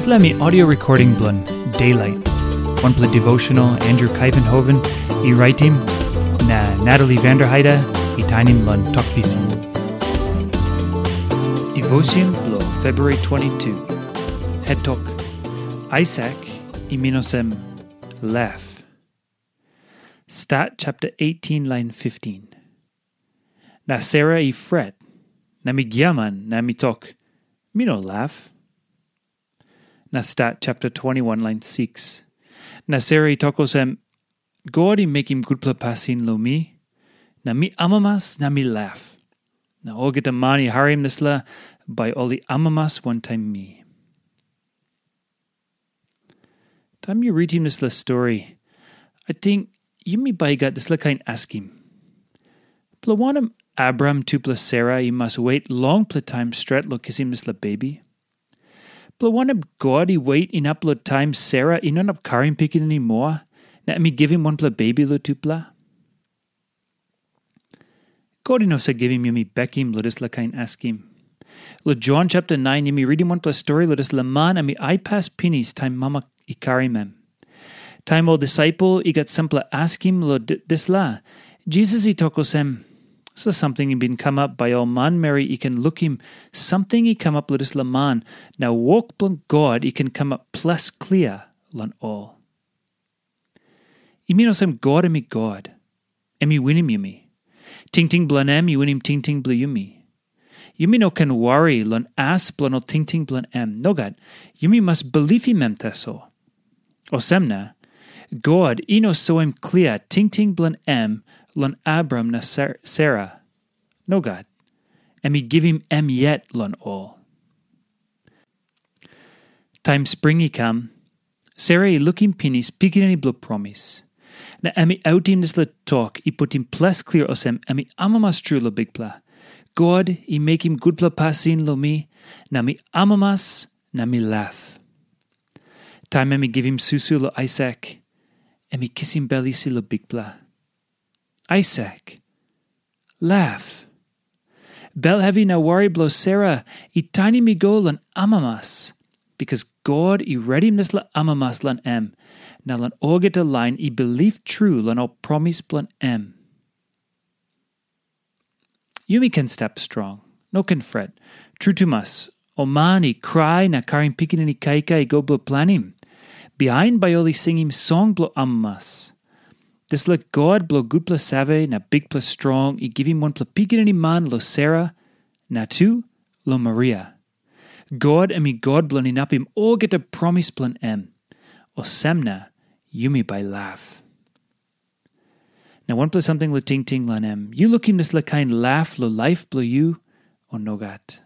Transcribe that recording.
Islami audio recording blun Daylight. One play devotional Andrew Kuyvenhoven, e writing na Natalie Vanderheide, e tainim blun talkpisin. Devotion blo February 22. Head talk. Isaac e minosem laugh. Stat chapter 18 line 15. Na Sarah e fret. Na mi gyaman na mi talk. Me no laugh. Nastat chapter 21 line 6. Naseri tokosem God make him good pasin lo mi. Na mi amamas na mi laugh. Na oget mani harim nisla by oli amamas one time me. Time you read him this story, I think you me by got this kain ask him. Plawanam Abram tu plus Sarah, you must wait long pla time stret lo kisim this baby. Blawanab God i wait in upla time Sarah inon up karim picking anymore. Na me give him one pla baby lo tupla. God ino sa give him yumi bekim lo dis la kain ask him. Lo John chapter 9 yumi reading one pla story lo dis la man ami I pass pinis time mama i carry karimem. Time old disciple i got simple ask him lo la. Jesus i toko sem. So something been come up by all man Mary, he can look him, something he come up let us laman. Now walk blunt God, he can come up plus clear lon all. Imino sem God emi God. Am Emi winim yumi. Ting ting blanem, you win him ting ting blu yumi. Yumi no can worry lon as blan o ting ting blan em. No God, yumi must believe him em teso. O semna, God, ino so em clear ting ting blan em lon Abram na Sarah. No God. Give him em yet lon all. Time spring springy come. Sarah looking pinis picking any blue promise. Na emi out him this let talk, he put him plus clear osem, emi amamas true lo big pla. God, he make him good pla passin lo me, na mi amamas, na mi laugh. Time emi give him susu lo Isaac, emi kiss him belly si lo big pla. Isaac. Laugh. Bel heavy na worry blow Sarah, i tiny mi go lan amamas, because God i ready la amamas lan em, na lan orget line i believe true lan all promise blan em. Yumi can step strong, no can fret, true to mas, o man cry na karin pikin ni kaika i go blow planim, behind by oli sing him song blow amamas. This let God blow good plus save, na big plus strong, i give him one plus pikin any man lo Sarah, na two lo Maria. God and me God blonin up him all get a promise plan em, o semna, you yumi by laugh. Now one plus something lo ting ting lan em, you look him this la kind laugh lo life blow you, o nogat.